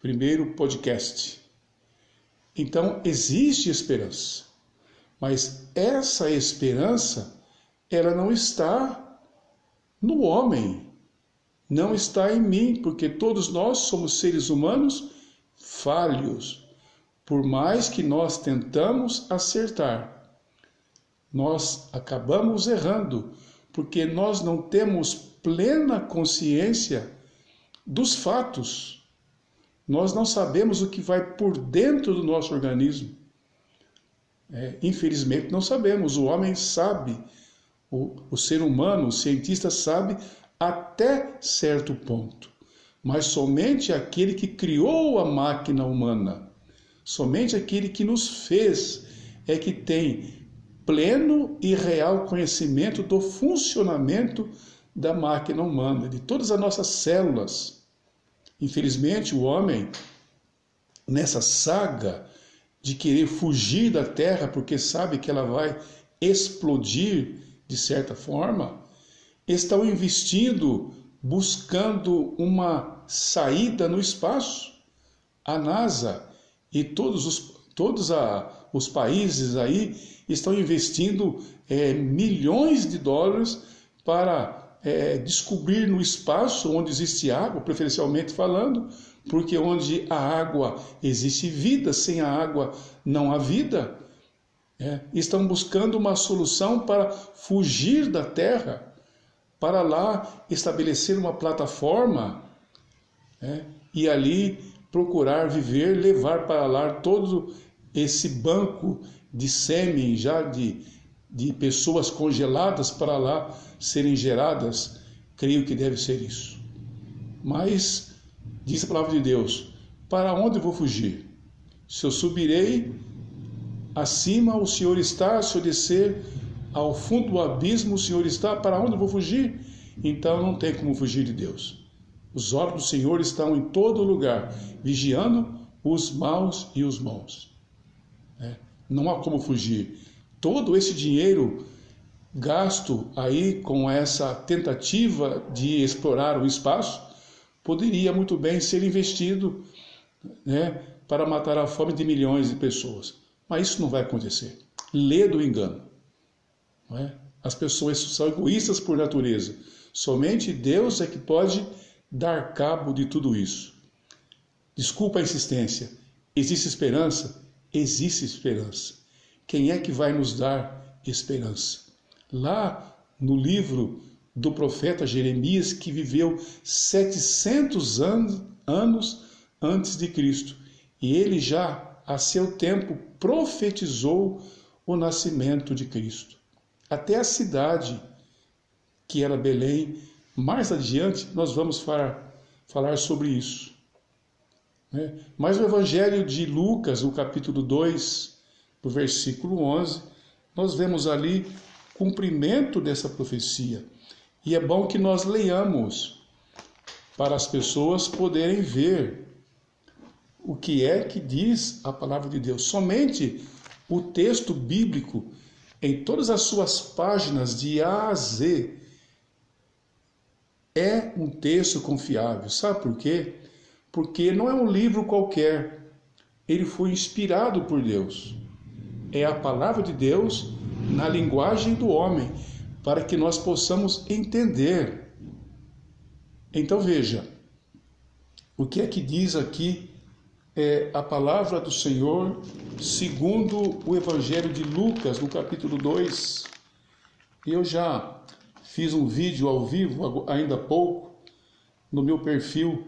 primeiro podcast. Então existe esperança, mas essa esperança ela não está no homem, não está em mim, porque todos nós somos seres humanos falhos. Por mais que nós tentamos acertar, nós acabamos errando, porque nós não temos plena consciência dos fatos. Nós não sabemos o que vai por dentro do nosso organismo. É, infelizmente, não sabemos. O homem sabe, o, o ser humano, o cientista sabe até certo ponto. Mas somente aquele que criou a máquina humana, somente aquele que nos fez, é que tem pleno e real conhecimento do funcionamento da máquina humana, de todas as nossas células. Infelizmente, o homem, nessa saga de querer fugir da Terra porque sabe que ela vai explodir de certa forma, estão investindo, buscando uma saída no espaço. A NASA e todos os, todos a, os países aí estão investindo é, milhões de dólares para é, descobrir no espaço onde existe água, preferencialmente falando, porque onde a água existe vida, sem a água não há vida. É, estão buscando uma solução para fugir da Terra, para lá estabelecer uma plataforma é, e ali procurar viver, levar para lá todo esse banco de sêmen já de, de pessoas congeladas para lá serem geradas. Creio que deve ser isso. Mas, diz a palavra de Deus: para onde vou fugir? Se eu subirei Acima o Senhor está, se eu descer ao fundo do abismo, o Senhor está, para onde vou fugir? Então não tem como fugir de Deus. Os olhos do Senhor estão em todo lugar, vigiando os maus e os bons. É, não há como fugir. Todo esse dinheiro gasto aí com essa tentativa de explorar o espaço poderia muito bem ser investido né, para matar a fome de milhões de pessoas. Mas isso não vai acontecer. Lê do engano. É? As pessoas são egoístas por natureza. Somente Deus é que pode dar cabo de tudo isso. Desculpa a insistência. Existe esperança? Existe esperança. Quem é que vai nos dar esperança? Lá no livro do profeta Jeremias, que viveu 700 anos, anos antes de Cristo, e ele já a seu tempo, profetizou o nascimento de Cristo. Até a cidade, que era Belém, mais adiante nós vamos falar, falar sobre isso. Né? Mas o Evangelho de Lucas, no capítulo 2, no versículo 11, nós vemos ali cumprimento dessa profecia. E é bom que nós leiamos para as pessoas poderem ver o que é que diz a palavra de Deus. Somente o texto bíblico, em todas as suas páginas de A a Z, é um texto confiável. Sabe por quê? Porque não é um livro qualquer. Ele foi inspirado por Deus. É a palavra de Deus na linguagem do homem, para que nós possamos entender. Então veja, o que é que diz aqui é a palavra do Senhor segundo o Evangelho de Lucas, no capítulo 2. Eu já fiz um vídeo ao vivo, ainda há pouco, no meu perfil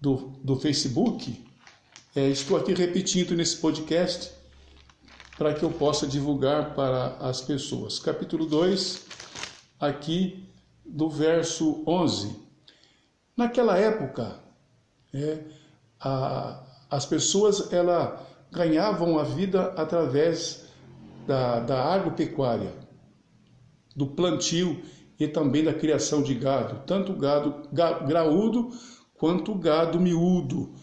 do, do Facebook. É, estou aqui repetindo nesse podcast para que eu possa divulgar para as pessoas. Capítulo 2, aqui do verso 11. Naquela época, é, a, as pessoas ela ganhavam a vida através da, da agropecuária, do plantio e também da criação de gado, tanto gado graúdo quanto gado miúdo.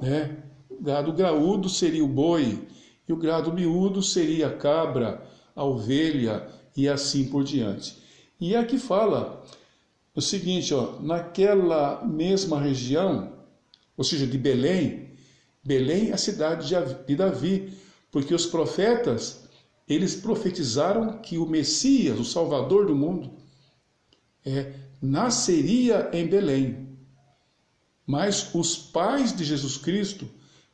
Né? Gado graúdo seria o boi e o gado miúdo seria cabra, a ovelha e assim por diante. E aqui fala o seguinte, ó, naquela mesma região ou seja, de Belém. Belém é a cidade de Davi, porque os profetas, eles profetizaram que o Messias, o Salvador do mundo, é, nasceria em Belém. Mas os pais de Jesus Cristo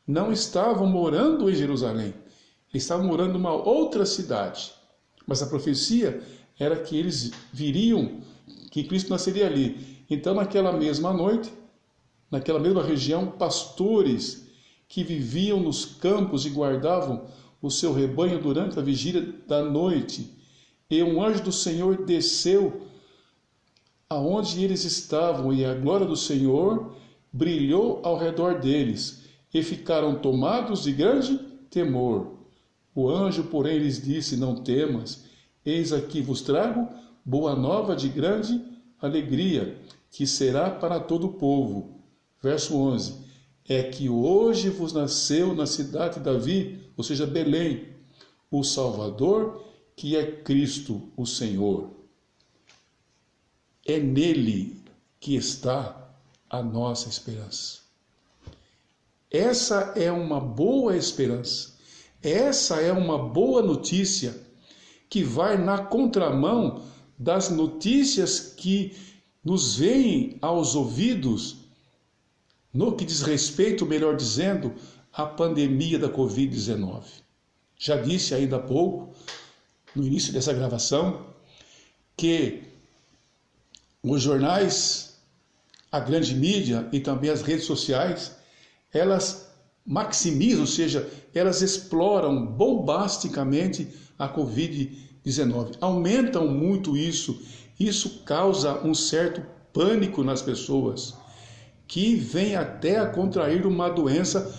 não estavam morando em Jerusalém, estavam morando numa outra cidade. Mas a profecia era que eles viriam, que Cristo nasceria ali. Então, naquela mesma noite, naquela mesma região, pastores que viviam nos campos e guardavam o seu rebanho durante a vigília da noite, e um anjo do Senhor desceu aonde eles estavam, e a glória do Senhor brilhou ao redor deles, e ficaram tomados de grande temor. O anjo, porém, lhes disse: Não temas, eis aqui vos trago boa nova de grande alegria, que será para todo o povo. Verso 11: É que hoje vos nasceu na cidade de Davi, ou seja, Belém, o Salvador, que é Cristo, o Senhor. É nele que está a nossa esperança. Essa é uma boa esperança. Essa é uma boa notícia que vai na contramão das notícias que nos vêm aos ouvidos no que diz respeito, melhor dizendo, à pandemia da Covid-19. Já disse ainda há pouco, no início dessa gravação, que os jornais, a grande mídia e também as redes sociais, elas maximizam, ou seja, elas exploram bombasticamente a Covid-19, aumentam muito isso. Isso causa um certo pânico nas pessoas, que vem até a contrair uma doença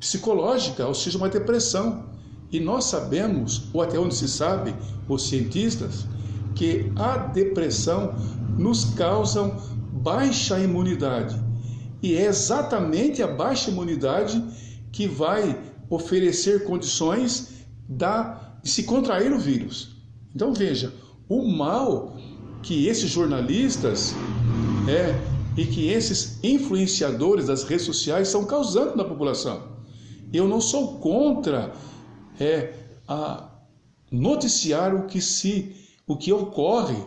psicológica, ou seja, uma depressão. E nós sabemos, ou até onde se sabe, os cientistas, que a depressão nos causa baixa imunidade. E é exatamente a baixa imunidade que vai oferecer condições da, de se contrair o vírus. Então veja, o mal que esses jornalistas é, e que esses influenciadores das redes sociais estão causando na população. Eu não sou contra é, a noticiar o que se o que ocorre,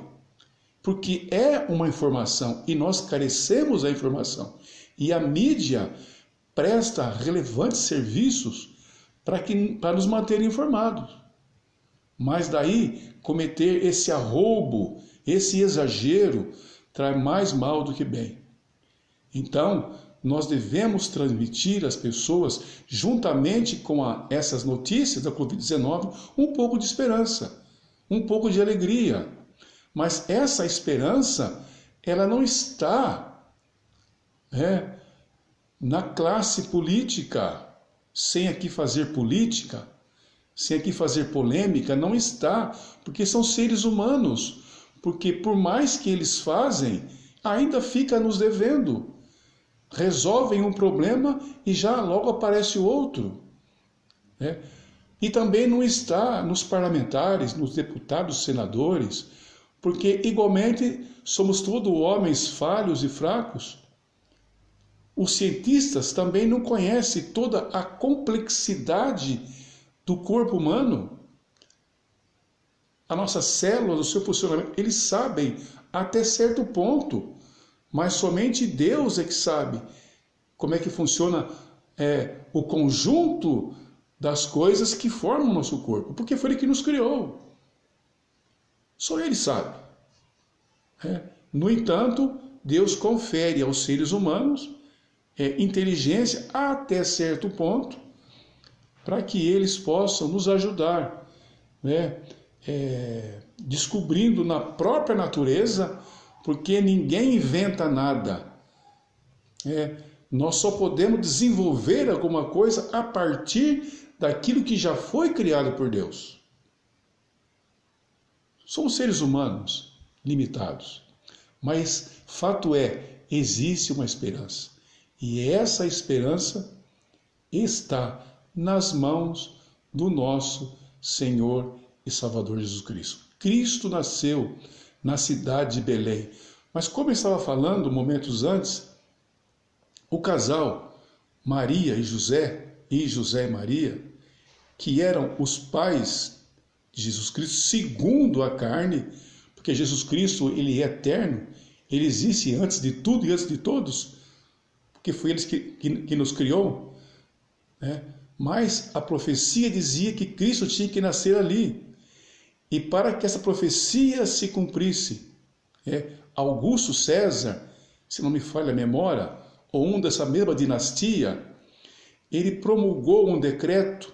porque é uma informação e nós carecemos da informação. E a mídia presta relevantes serviços para que para nos manter informados. Mas daí cometer esse arroubo, esse exagero traz mais mal do que bem. Então, nós devemos transmitir às pessoas, juntamente com a, essas notícias da Covid-19, um pouco de esperança, um pouco de alegria. Mas essa esperança, ela não está né, na classe política, sem aqui fazer política, sem aqui fazer polêmica, não está, porque são seres humanos, porque por mais que eles fazem, ainda fica nos devendo. Resolvem um problema e já logo aparece o outro. Né? E também não está nos parlamentares, nos deputados, senadores, porque igualmente somos todos homens falhos e fracos. Os cientistas também não conhecem toda a complexidade do corpo humano. A nossa célula, o seu funcionamento, eles sabem até certo ponto, mas somente Deus é que sabe como é que funciona é, o conjunto das coisas que formam o nosso corpo, porque foi Ele que nos criou. Só Ele sabe. É. No entanto, Deus confere aos seres humanos é, inteligência até certo ponto, para que eles possam nos ajudar, né? É, descobrindo na própria natureza, porque ninguém inventa nada. É, nós só podemos desenvolver alguma coisa a partir daquilo que já foi criado por Deus. Somos seres humanos limitados, mas fato é, existe uma esperança. E essa esperança está nas mãos do nosso Senhor e Salvador Jesus Cristo. Cristo nasceu na cidade de Belém. Mas como eu estava falando momentos antes, o casal Maria e José, e José e Maria, que eram os pais de Jesus Cristo segundo a carne, porque Jesus Cristo ele é eterno, ele existe antes de tudo e antes de todos, porque foi ele que, que, que nos criou, né? mas a profecia dizia que Cristo tinha que nascer ali. E para que essa profecia se cumprisse, é, Augusto César, se não me falha a memória, ou um dessa mesma dinastia, ele promulgou um decreto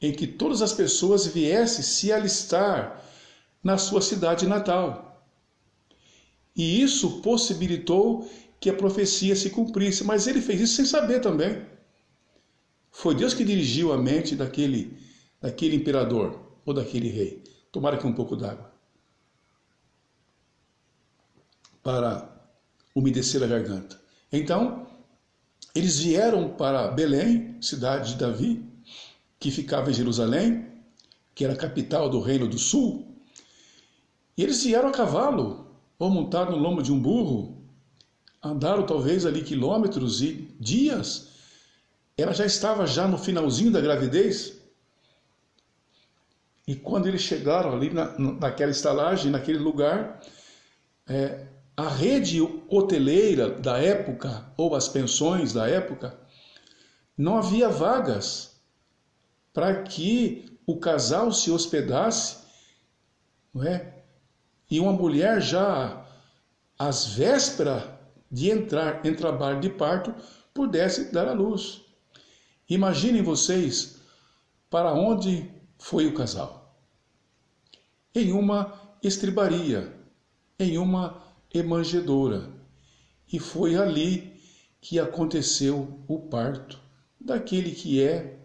em que todas as pessoas viessem se alistar na sua cidade natal. E isso possibilitou que a profecia se cumprisse, mas ele fez isso sem saber também. Foi Deus que dirigiu a mente daquele, daquele imperador ou daquele rei. Tomara aqui um pouco d'água. Para umedecer a garganta. Então, eles vieram para Belém, cidade de Davi, que ficava em Jerusalém, que era a capital do reino do sul. E eles vieram a cavalo, ou montados no lombo de um burro. Andaram talvez ali quilômetros e dias. Ela já estava já no finalzinho da gravidez. E quando eles chegaram ali na, naquela estalagem, naquele lugar, é, a rede hoteleira da época, ou as pensões da época, não havia vagas para que o casal se hospedasse, não é? E uma mulher já às vésperas de entrar em trabalho de parto pudesse dar à luz. Imaginem vocês para onde foi o casal. Em uma estribaria, em uma emanjedoura. E foi ali que aconteceu o parto daquele que é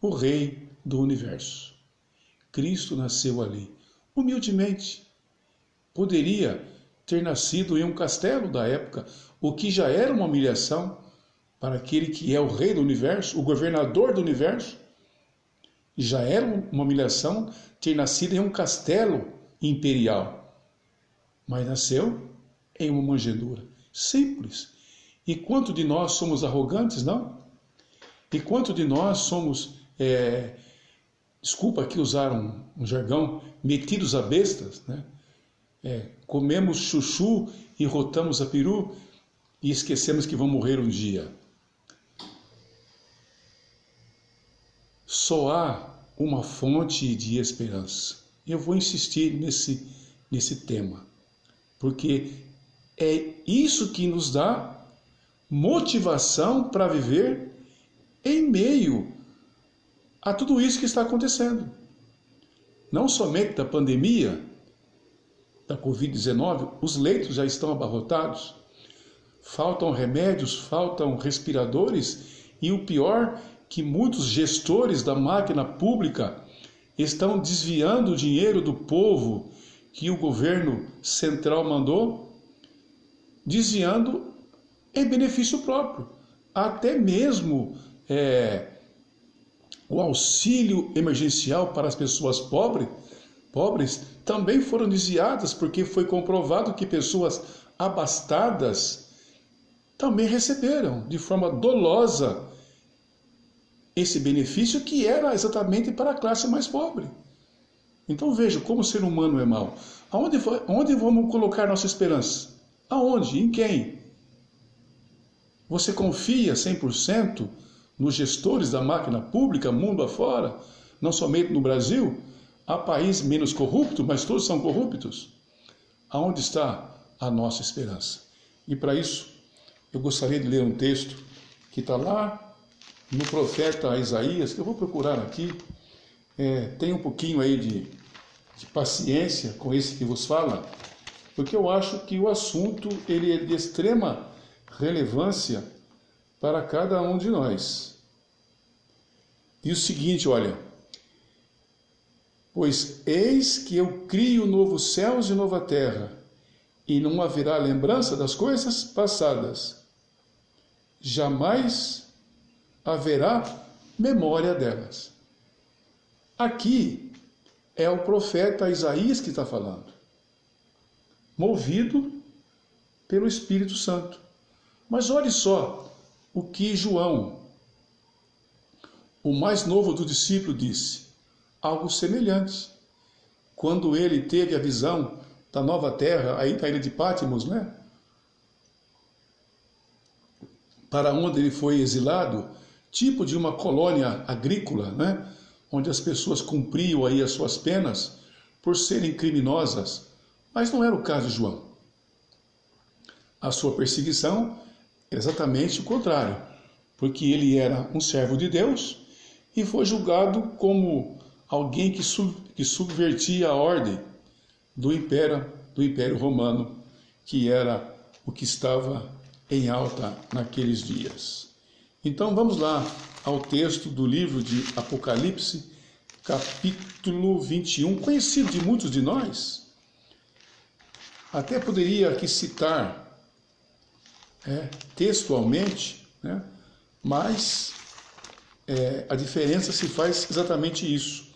o Rei do universo. Cristo nasceu ali, humildemente. Poderia ter nascido em um castelo da época, o que já era uma humilhação para aquele que é o Rei do universo, o governador do universo. Já era uma humilhação ter nascido em um castelo imperial, mas nasceu em uma manjedoura. Simples. E quanto de nós somos arrogantes, não? E quanto de nós somos é, desculpa aqui usar um, um, jargão, metidos a bestas, né? É, comemos chuchu e rotamos a peru e esquecemos que vamos morrer um dia. Só há uma fonte de esperança. Eu vou insistir nesse, nesse tema, porque é isso que nos dá motivação para viver em meio a tudo isso que está acontecendo. Não somente da pandemia da Covid-19, os leitos já estão abarrotados, faltam remédios, faltam respiradores e o pior que muitos gestores da máquina pública estão desviando o dinheiro do povo que o governo central mandou, desviando em benefício próprio. Até mesmo é, o auxílio emergencial para as pessoas pobres, pobres também foram desviadas porque foi comprovado que pessoas abastadas também receberam de forma dolosa esse benefício que era exatamente para a classe mais pobre. Então veja como o ser humano é mau. Aonde, aonde vamos colocar nossa esperança? Aonde? Em quem? Você confia 100% nos gestores da máquina pública, mundo afora, não somente no Brasil, há países menos corruptos, mas todos são corruptos. Aonde está a nossa esperança? E para isso, eu gostaria de ler um texto que está lá no profeta Isaías, que eu vou procurar aqui. É, tem um pouquinho aí de, de paciência com esse que vos fala, porque eu acho que o assunto ele é de extrema relevância para cada um de nós. Diz o seguinte, olha: Pois eis que eu crio novos céus e nova terra, e não haverá lembrança das coisas passadas. Jamais haverá memória delas. Aqui é o profeta Isaías que está falando, movido pelo Espírito Santo. Mas olhe só o que João, o mais novo do discípulo, disse: algo semelhante. Quando ele teve a visão da nova terra, aí da ilha de Pátimos, né? Para onde ele foi exilado, tipo de uma colônia agrícola, né? Onde as pessoas cumpriam aí as suas penas por serem criminosas. Mas não era o caso de João. A sua perseguição era exatamente o contrário, porque ele era um servo de Deus e foi julgado como alguém que, sub, que subvertia a ordem do império, do império romano, que era o que estava em alta naqueles dias. Então vamos lá ao texto do livro de Apocalipse, capítulo 21, conhecido de muitos de nós. Até poderia aqui citar é, textualmente, né? mas é, a diferença se faz exatamente isso,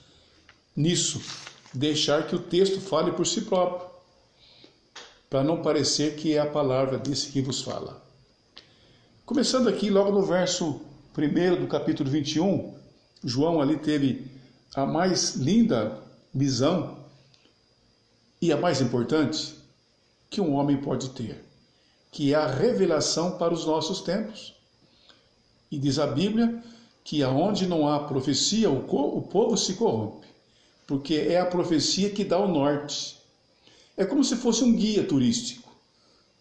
nisso, deixar que o texto fale por si próprio, para não parecer que é a palavra desse que vos fala. Começando aqui, logo no verso 1 do capítulo 21, João ali teve a mais linda visão e a mais importante que um homem pode ter que é a revelação para os nossos tempos. E diz a Bíblia que aonde não há profecia, o povo se corrompe, porque é a profecia que dá o norte. É como se fosse um guia turístico.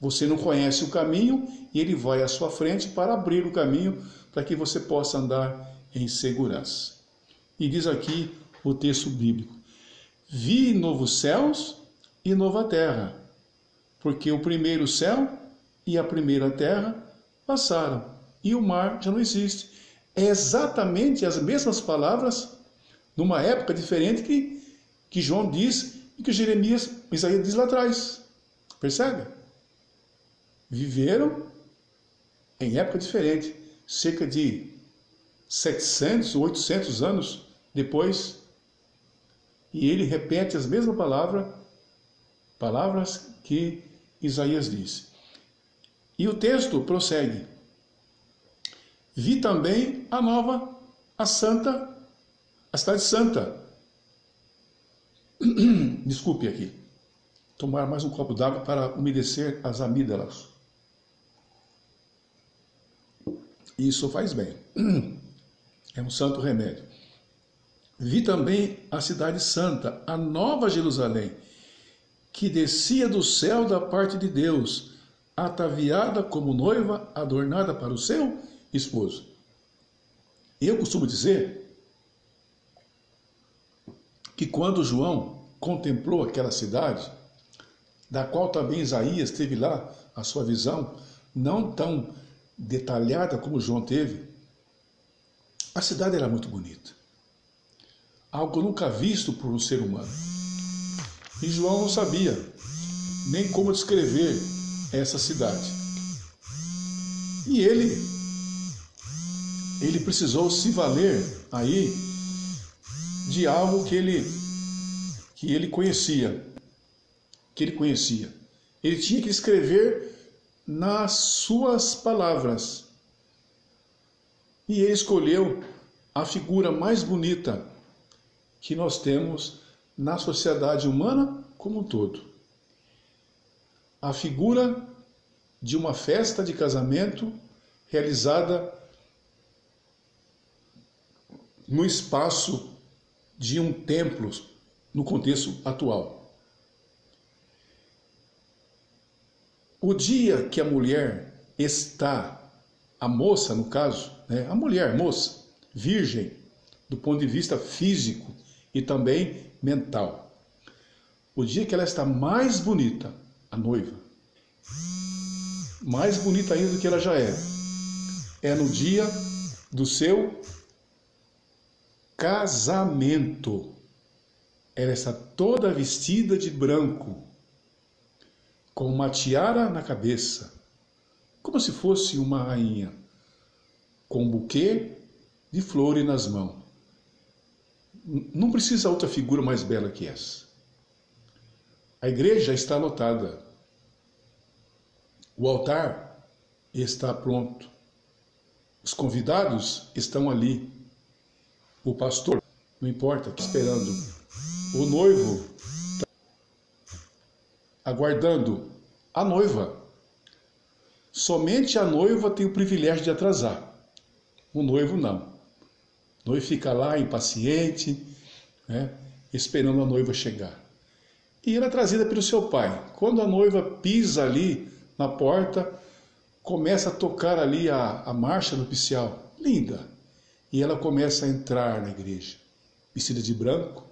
Você não conhece o caminho e ele vai à sua frente para abrir o caminho para que você possa andar em segurança. E diz aqui o texto bíblico: Vi novos céus e nova terra, porque o primeiro céu e a primeira terra passaram, e o mar já não existe. É exatamente as mesmas palavras, numa época diferente que, que João diz e que Jeremias, Isaías diz lá atrás. Percebe? Viveram em época diferente, cerca de 700 ou 800 anos depois, e ele repete as mesmas palavras, palavras que Isaías disse. E o texto prossegue. Vi também a nova, a santa, a cidade santa. Desculpe aqui. Tomar mais um copo d'água para umedecer as amígdalas. Isso faz bem. É um santo remédio. Vi também a cidade santa, a nova Jerusalém, que descia do céu da parte de Deus ataviada como noiva adornada para o seu esposo. Eu costumo dizer que quando João contemplou aquela cidade, da qual também Isaías teve lá a sua visão, não tão detalhada como João teve, a cidade era muito bonita. Algo nunca visto por um ser humano. E João não sabia nem como descrever essa cidade. E ele ele precisou se valer aí de algo que ele que ele conhecia, que ele conhecia. Ele tinha que escrever nas suas palavras. E ele escolheu a figura mais bonita que nós temos na sociedade humana como um todo a figura de uma festa de casamento realizada no espaço de um templo no contexto atual. O dia que a mulher está, a moça no caso, né, a mulher, moça, virgem, do ponto de vista físico e também mental, o dia que ela está mais bonita, a noiva. Mais bonita ainda do que ela já é. É no dia do seu casamento. Ela está toda vestida de branco, com uma tiara na cabeça, como se fosse uma rainha, com um buquê de flores nas mãos. Não precisa outra figura mais bela que essa. A igreja está lotada. O altar está pronto. Os convidados estão ali. O pastor, não importa, esperando. O noivo, tá aguardando a noiva. Somente a noiva tem o privilégio de atrasar. O noivo não. O noivo fica lá impaciente, né, esperando a noiva chegar. E ela é trazida pelo seu pai. Quando a noiva pisa ali na porta, começa a tocar ali a, a marcha nupcial. Linda. E ela começa a entrar na igreja, vestida de branco,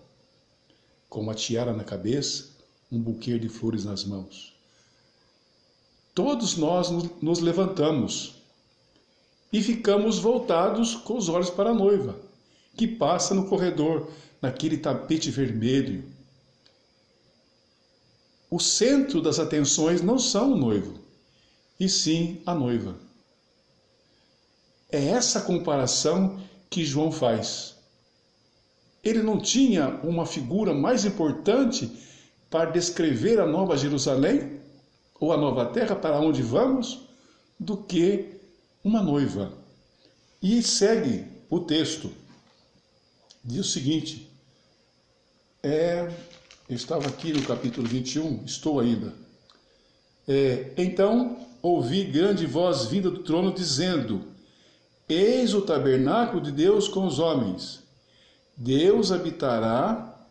com uma tiara na cabeça, um buquê de flores nas mãos todos nós nos levantamos e ficamos voltados com os olhos para a noiva, que passa no corredor, naquele tapete vermelho. O centro das atenções não são o noivo, e sim a noiva. É essa comparação que João faz. Ele não tinha uma figura mais importante para descrever a Nova Jerusalém? ou a nova terra para onde vamos do que uma noiva. E segue o texto. Diz o seguinte: é, eu estava aqui no capítulo 21, estou ainda. É, então ouvi grande voz vinda do trono dizendo: Eis o tabernáculo de Deus com os homens. Deus habitará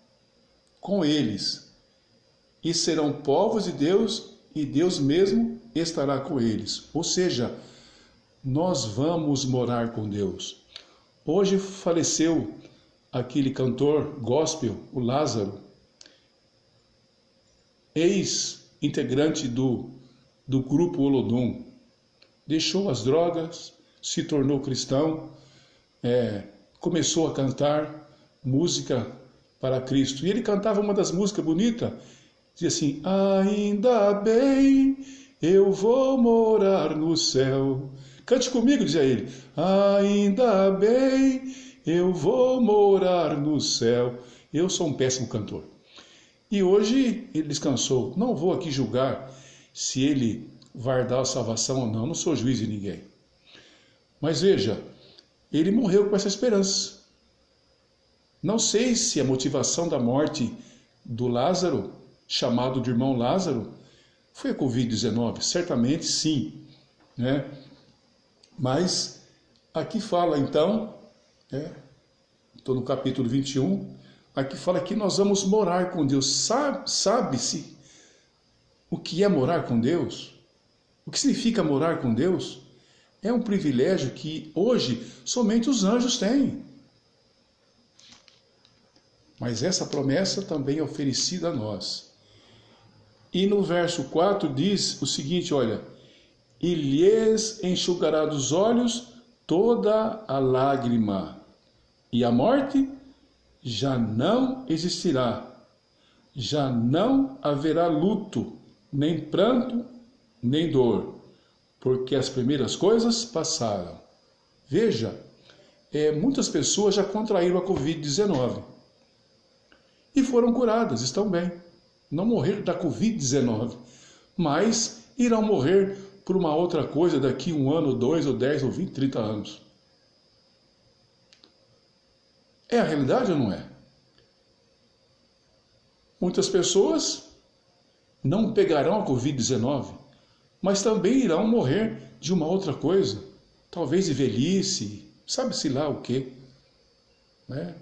com eles, e serão povos de Deus, e Deus mesmo estará com eles. Ou seja, nós vamos morar com Deus. Hoje faleceu aquele cantor gospel, o Lázaro, ex-integrante do, do grupo Olodum. Deixou as drogas, se tornou cristão, é, começou a cantar música para Cristo. E ele cantava uma das músicas bonitas Diz assim: Ainda bem, eu vou morar no céu. Cante comigo, dizia ele. Ainda bem, eu vou morar no céu. Eu sou um péssimo cantor. E hoje ele descansou. Não vou aqui julgar se ele vai dar a salvação ou não. Não sou juiz de ninguém. Mas veja, ele morreu com essa esperança. Não sei se a motivação da morte do Lázaro chamado de irmão Lázaro, foi a Covid-19? Certamente sim. Né? Mas aqui fala então, né? estou no capítulo 21, aqui fala que nós vamos morar com Deus. Sabe-se o que é morar com Deus? O que significa morar com Deus? É um privilégio que hoje somente os anjos têm. Mas essa promessa também é oferecida a nós. E no verso 4 diz o seguinte: olha, e lhes enxugará dos olhos toda a lágrima, e a morte já não existirá, já não haverá luto, nem pranto, nem dor, porque as primeiras coisas passaram. Veja, é, muitas pessoas já contraíram a Covid-19 e foram curadas, estão bem não morrer da Covid-19, mas irão morrer por uma outra coisa daqui um ano, dois, ou dez, ou vinte, trinta anos. É a realidade ou não é? Muitas pessoas não pegarão a Covid-19, mas também irão morrer de uma outra coisa, talvez de velhice, sabe-se lá o quê. Né?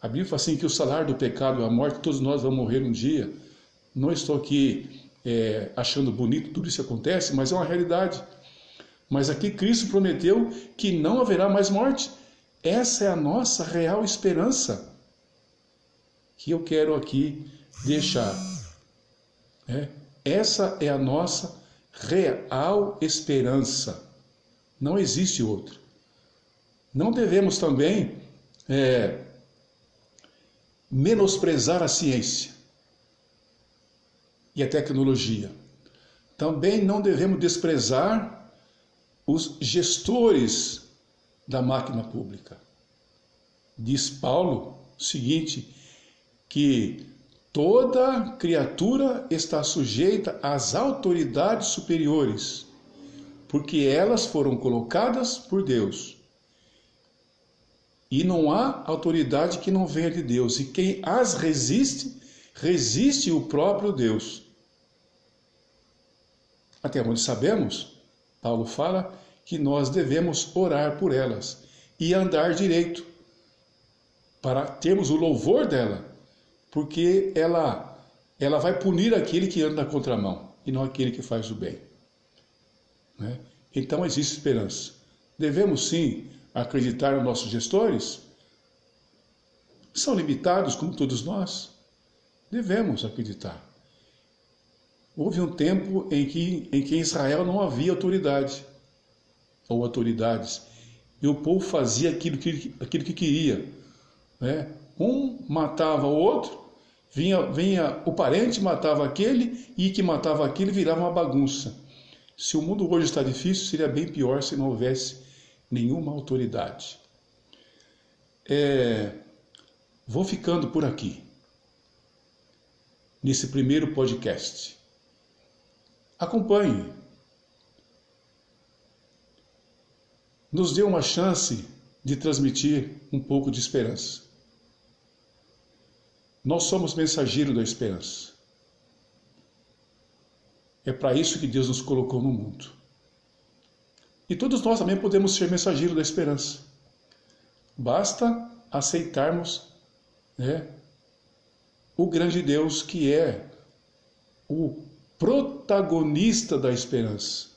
A Bíblia fala assim que o salário do pecado é a morte, todos nós vamos morrer um dia. Não estou aqui é, achando bonito tudo isso acontece, mas é uma realidade. Mas aqui Cristo prometeu que não haverá mais morte. Essa é a nossa real esperança que eu quero aqui deixar. É, essa é a nossa real esperança. Não existe outra. Não devemos também é, menosprezar a ciência e a tecnologia. Também não devemos desprezar os gestores da máquina pública. Diz Paulo o seguinte: que toda criatura está sujeita às autoridades superiores, porque elas foram colocadas por Deus. E não há autoridade que não venha de Deus, e quem as resiste, resiste o próprio Deus. Até onde sabemos, Paulo fala que nós devemos orar por elas e andar direito, para termos o louvor dela, porque ela ela vai punir aquele que anda na contramão e não aquele que faz o bem. Né? Então existe esperança. Devemos sim acreditar nos nossos gestores? São limitados como todos nós? Devemos acreditar. Houve um tempo em que em que Israel não havia autoridade ou autoridades e o povo fazia aquilo que, aquilo que queria. Né? Um matava o outro Vinha, vinha o parente, matava aquele, e que matava aquele virava uma bagunça. Se o mundo hoje está difícil, seria bem pior se não houvesse nenhuma autoridade. É, vou ficando por aqui, nesse primeiro podcast. Acompanhe. Nos dê uma chance de transmitir um pouco de esperança. Nós somos mensageiros da esperança. É para isso que Deus nos colocou no mundo. E todos nós também podemos ser mensageiros da esperança. Basta aceitarmos né, o grande Deus que é o protagonista da esperança,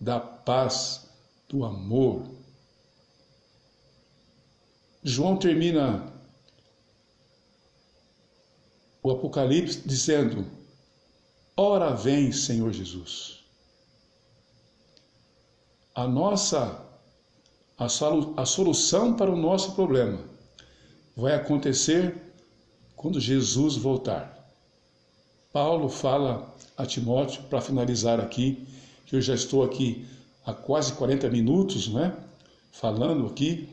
da paz, do amor. João termina o Apocalipse dizendo: Ora vem, Senhor Jesus. A nossa a, solução para o nosso problema vai acontecer quando Jesus voltar. Paulo fala a Timóteo, para finalizar aqui, que eu já estou aqui há quase 40 minutos, né? Falando aqui,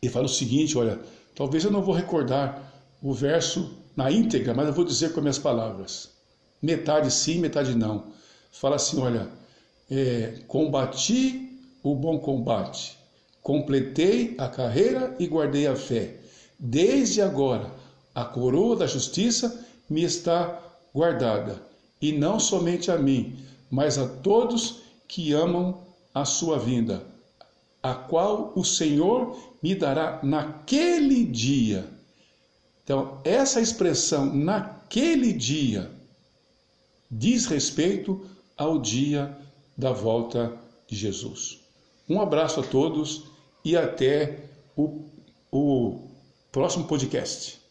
e fala o seguinte: olha, talvez eu não vou recordar o verso na íntegra, mas eu vou dizer com as minhas palavras. Metade sim, metade não. Fala assim: olha, é, combati o bom combate, completei a carreira e guardei a fé. Desde agora, a coroa da justiça me está guardada, e não somente a mim, mas a todos que amam a sua vinda, a qual o Senhor me dará naquele dia então, essa expressão naquele dia diz respeito ao dia da volta de Jesus. Um abraço a todos e até o, o próximo podcast.